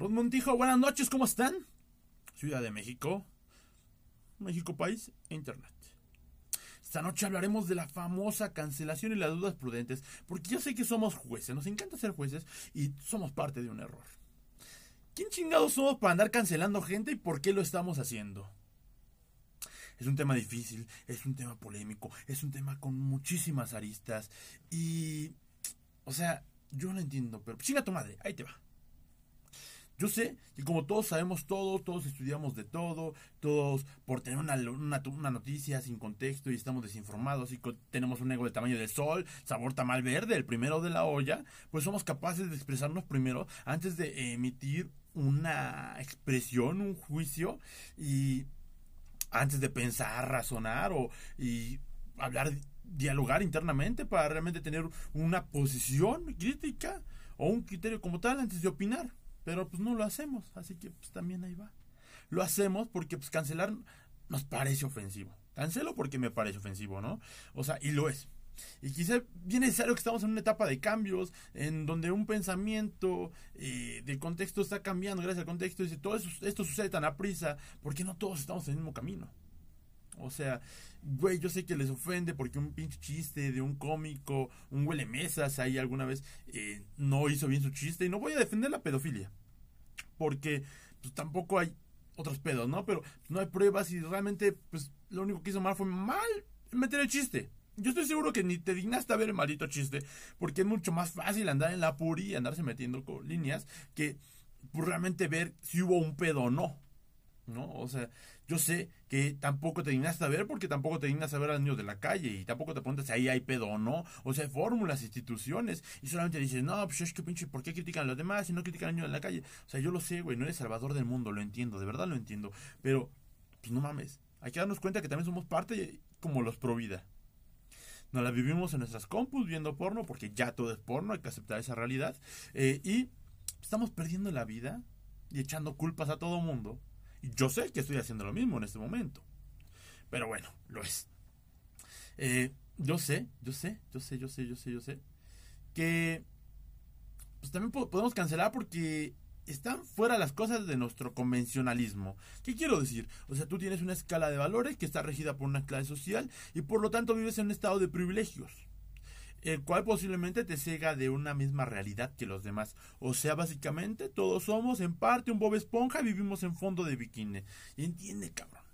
Rod Montijo, buenas noches, ¿cómo están? Ciudad de México, México País e Internet. Esta noche hablaremos de la famosa cancelación y las dudas prudentes, porque yo sé que somos jueces, nos encanta ser jueces y somos parte de un error. ¿Quién chingados somos para andar cancelando gente y por qué lo estamos haciendo? Es un tema difícil, es un tema polémico, es un tema con muchísimas aristas y... O sea, yo no entiendo, pero chinga tu madre, ahí te va. Yo sé que como todos sabemos todo, todos estudiamos de todo, todos por tener una, una, noticia sin contexto y estamos desinformados y tenemos un ego del tamaño del sol, sabor tamal verde, el primero de la olla, pues somos capaces de expresarnos primero antes de emitir una expresión, un juicio y antes de pensar, razonar o y hablar, dialogar internamente para realmente tener una posición crítica o un criterio como tal antes de opinar. Pero pues no lo hacemos, así que pues también ahí va. Lo hacemos porque pues cancelar nos parece ofensivo. Cancelo porque me parece ofensivo, ¿no? O sea, y lo es. Y quizá bien necesario que estamos en una etapa de cambios, en donde un pensamiento eh, del contexto está cambiando gracias al contexto. Y si todo esto sucede tan a prisa, porque no todos estamos en el mismo camino? O sea, güey, yo sé que les ofende porque un pinche chiste de un cómico, un huele mesas ahí alguna vez eh, no hizo bien su chiste. Y no voy a defender la pedofilia. Porque pues, tampoco hay otros pedos, ¿no? Pero no hay pruebas y realmente pues lo único que hizo mal fue mal meter el chiste. Yo estoy seguro que ni te dignaste a ver el maldito chiste, porque es mucho más fácil andar en la puri y andarse metiendo con líneas que pues, realmente ver si hubo un pedo o no. ¿No? O sea, yo sé que tampoco te dignaste a ver porque tampoco te dignas a ver a los de la calle y tampoco te preguntas si ahí hay pedo o no. O sea, hay fórmulas, instituciones y solamente dices, no, pues es que pinche, ¿por qué critican a los demás y no critican a los niños de la calle? O sea, yo lo sé, güey, no eres salvador del mundo, lo entiendo, de verdad lo entiendo. Pero, pues no mames, hay que darnos cuenta que también somos parte como los pro vida. Nos la vivimos en nuestras compus viendo porno porque ya todo es porno, hay que aceptar esa realidad. Eh, y estamos perdiendo la vida y echando culpas a todo mundo yo sé que estoy haciendo lo mismo en este momento. Pero bueno, lo es. Eh, yo sé, yo sé, yo sé, yo sé, yo sé, yo sé. Que pues también podemos cancelar porque están fuera las cosas de nuestro convencionalismo. ¿Qué quiero decir? O sea, tú tienes una escala de valores que está regida por una clase social y por lo tanto vives en un estado de privilegios el cual posiblemente te cega de una misma realidad que los demás. O sea, básicamente todos somos en parte un Bob Esponja y vivimos en fondo de bikini. Y entiende, cabrón.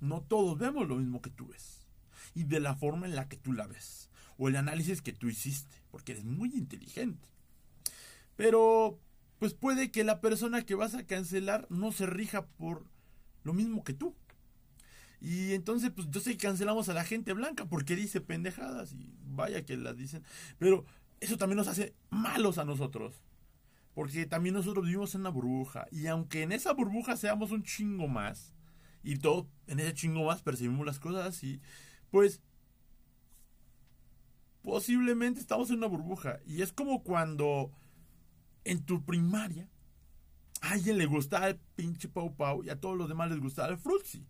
No todos vemos lo mismo que tú ves. Y de la forma en la que tú la ves. O el análisis que tú hiciste. Porque eres muy inteligente. Pero, pues puede que la persona que vas a cancelar no se rija por lo mismo que tú. Y entonces, pues yo sé que cancelamos a la gente blanca porque dice pendejadas y vaya que las dicen. Pero eso también nos hace malos a nosotros. Porque también nosotros vivimos en una burbuja. Y aunque en esa burbuja seamos un chingo más, y todo en ese chingo más percibimos las cosas y pues posiblemente estamos en una burbuja. Y es como cuando en tu primaria a alguien le gustaba el pinche Pau Pau y a todos los demás les gustaba el Fruitsy.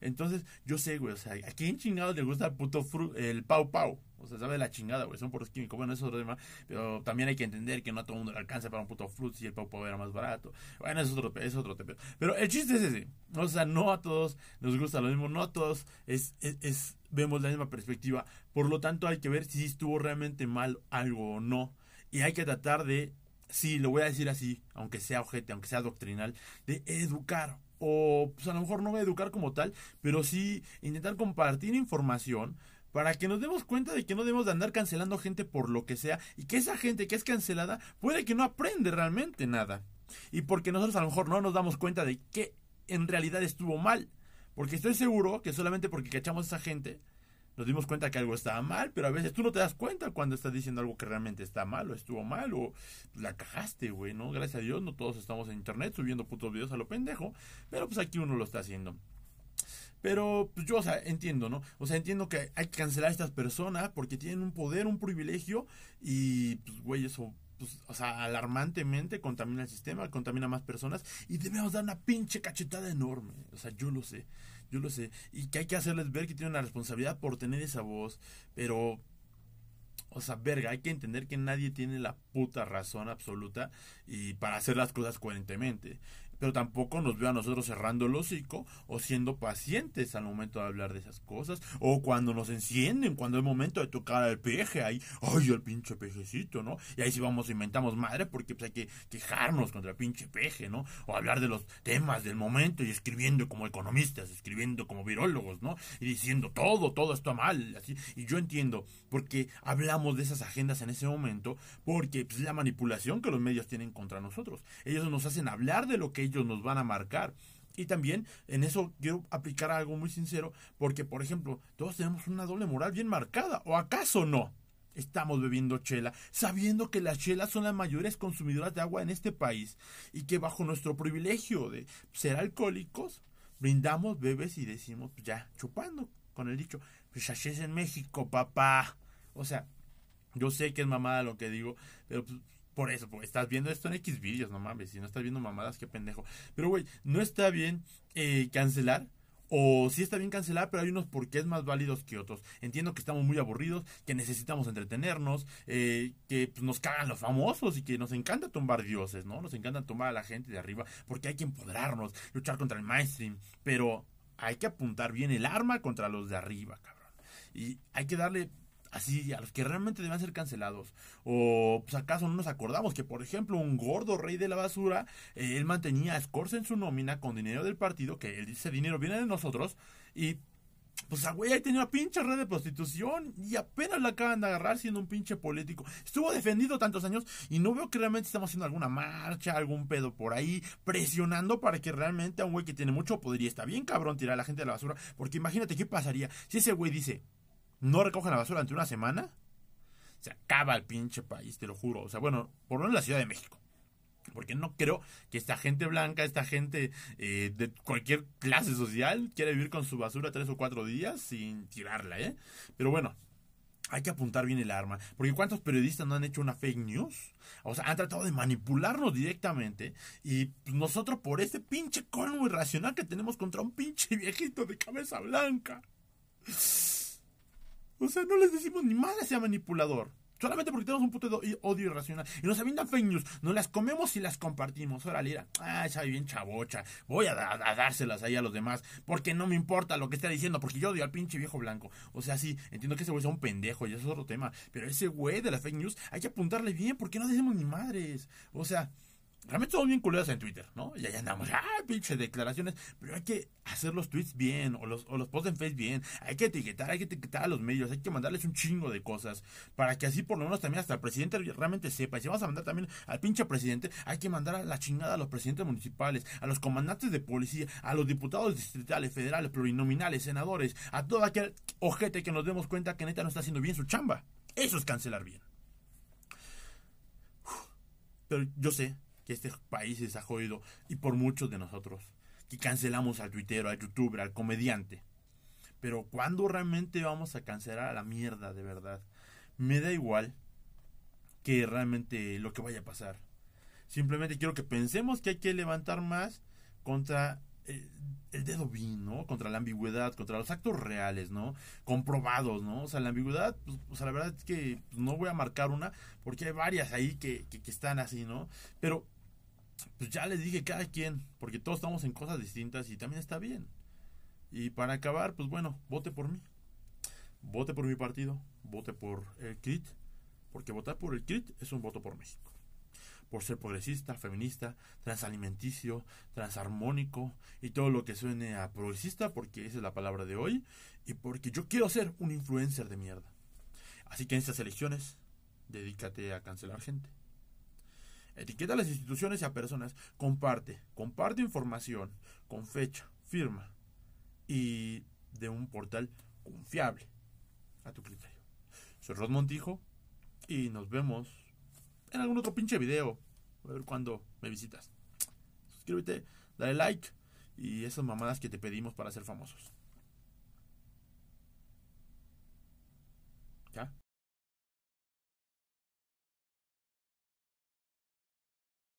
Entonces, yo sé, güey, o sea, ¿a quién chingado le gusta el puto el pau pau? O sea, sabe la chingada, güey, son puros químicos. Bueno, eso es otro tema. Pero también hay que entender que no a todo el mundo le alcanza para un puto fruit si el pau pau era más barato. Bueno, es otro, es otro tema. Pero el chiste es ese. O sea, no a todos nos gusta lo mismo, no a todos es, es, vemos la misma perspectiva. Por lo tanto, hay que ver si estuvo realmente mal algo o no. Y hay que tratar de, sí, lo voy a decir así, aunque sea ojete, aunque sea doctrinal, de educar o pues a lo mejor no voy a educar como tal, pero sí intentar compartir información para que nos demos cuenta de que no debemos de andar cancelando gente por lo que sea y que esa gente que es cancelada puede que no aprende realmente nada. Y porque nosotros a lo mejor no nos damos cuenta de que en realidad estuvo mal. Porque estoy seguro que solamente porque cachamos a esa gente nos dimos cuenta que algo estaba mal, pero a veces tú no te das cuenta cuando estás diciendo algo que realmente está mal o estuvo mal o la cajaste, güey, ¿no? Gracias a Dios no todos estamos en internet subiendo putos videos a lo pendejo, pero pues aquí uno lo está haciendo. Pero pues yo, o sea, entiendo, ¿no? O sea, entiendo que hay que cancelar a estas personas porque tienen un poder, un privilegio y pues, güey, eso pues, o sea, alarmantemente contamina el sistema, contamina más personas y debemos dar una pinche cachetada enorme. O sea, yo lo sé yo lo sé, y que hay que hacerles ver que tienen una responsabilidad por tener esa voz, pero O sea, verga, hay que entender que nadie tiene la puta razón absoluta y para hacer las cosas coherentemente pero tampoco nos veo a nosotros cerrando el hocico o siendo pacientes al momento de hablar de esas cosas, o cuando nos encienden, cuando es momento de tocar al peje, ahí, ay, el pinche pejecito, ¿no? Y ahí sí vamos, inventamos madre, porque pues, hay que quejarnos contra el pinche peje, ¿no? O hablar de los temas del momento y escribiendo como economistas, escribiendo como virólogos, ¿no? Y diciendo todo, todo está mal, así. Y yo entiendo, porque hablamos de esas agendas en ese momento, porque pues, la manipulación que los medios tienen contra nosotros. Ellos nos hacen hablar de lo que ellos nos van a marcar. Y también en eso quiero aplicar algo muy sincero, porque por ejemplo, todos tenemos una doble moral bien marcada, ¿o acaso no? Estamos bebiendo chela, sabiendo que las chelas son las mayores consumidoras de agua en este país y que bajo nuestro privilegio de ser alcohólicos, brindamos bebes y decimos, ya, chupando, con el dicho, pues es en México, papá. O sea, yo sé que es mamada lo que digo, pero pues, por eso, porque estás viendo esto en X vídeos, no mames. Si no estás viendo mamadas, qué pendejo. Pero, güey, no está bien eh, cancelar. O sí está bien cancelar, pero hay unos porqués más válidos que otros. Entiendo que estamos muy aburridos, que necesitamos entretenernos, eh, que pues, nos cagan los famosos y que nos encanta tumbar dioses, ¿no? Nos encanta tumbar a la gente de arriba porque hay que empoderarnos, luchar contra el mainstream. Pero hay que apuntar bien el arma contra los de arriba, cabrón. Y hay que darle así a los que realmente deben ser cancelados. O pues acaso no nos acordamos que por ejemplo un gordo rey de la basura, eh, él mantenía scores en su nómina con dinero del partido, que ese dinero viene de nosotros y pues a güey ahí tenía una pinche red de prostitución y apenas la acaban de agarrar siendo un pinche político. Estuvo defendido tantos años y no veo que realmente estamos haciendo alguna marcha, algún pedo por ahí, presionando para que realmente a un güey que tiene mucho poder y está bien cabrón tirar a la gente de la basura. Porque imagínate qué pasaría si ese güey dice, no recogen la basura durante una semana, se acaba el pinche país, te lo juro. O sea, bueno, por lo menos la Ciudad de México. Porque no creo que esta gente blanca, esta gente eh, de cualquier clase social, quiera vivir con su basura tres o cuatro días sin tirarla, ¿eh? Pero bueno, hay que apuntar bien el arma. Porque ¿cuántos periodistas no han hecho una fake news? O sea, han tratado de manipularnos directamente. Y nosotros por ese pinche colmo irracional que tenemos contra un pinche viejito de cabeza blanca. O sea, no les decimos ni mal sea manipulador. Solamente porque tenemos un puto odio irracional. Y nos avientan fake news. Nos las comemos y las compartimos. Ahora, lira. Ay, sabe bien chavocha. Voy a, dárselas ahí a los demás. Porque no me importa lo que esté diciendo. Porque yo odio al pinche viejo blanco. O sea, sí, entiendo que ese güey sea un pendejo y eso es otro tema. Pero ese güey de las fake news hay que apuntarle bien. Porque no decimos ni madres. O sea, realmente somos bien culeros en Twitter, ¿no? Y ahí andamos, ah, pinche declaraciones, pero hay que hacer los tweets bien, o los, o los posts en Facebook bien, hay que etiquetar, hay que etiquetar a los medios, hay que mandarles un chingo de cosas, para que así por lo menos también hasta el presidente realmente sepa, y si vamos a mandar también al pinche presidente, hay que mandar a la chingada a los presidentes municipales, a los comandantes de policía, a los diputados distritales, federales, plurinominales, senadores, a todo aquel ojete que nos demos cuenta que neta no está haciendo bien su chamba. Eso es cancelar bien. Pero yo sé que este país ha jodido y por muchos de nosotros que cancelamos al tuitero, al youtuber, al comediante. Pero ¿cuándo realmente vamos a cancelar a la mierda de verdad? Me da igual que realmente lo que vaya a pasar. Simplemente quiero que pensemos que hay que levantar más contra el, dedo vil, ¿no? Contra la ambigüedad, contra los actos reales, ¿no? Comprobados, ¿no? O sea, la ambigüedad, pues, o sea, la verdad es que pues, no voy a marcar una porque hay varias ahí que, que, que están así, ¿no? Pero pues ya les dije cada quien, porque todos estamos en cosas distintas y también está bien. Y para acabar, pues bueno, vote por mí. Vote por mi partido, vote por el CRIT, porque votar por el CRIT es un voto por México. Por ser progresista, feminista, transalimenticio, transarmónico y todo lo que suene a progresista, porque esa es la palabra de hoy, y porque yo quiero ser un influencer de mierda. Así que en estas elecciones, dedícate a cancelar gente Etiqueta a las instituciones y a personas. Comparte. Comparte información con fecha, firma y de un portal confiable a tu criterio. Soy Rod Montijo y nos vemos en algún otro pinche video. A ver cuándo me visitas. Suscríbete, dale like y esas mamadas que te pedimos para ser famosos. ¿Ya?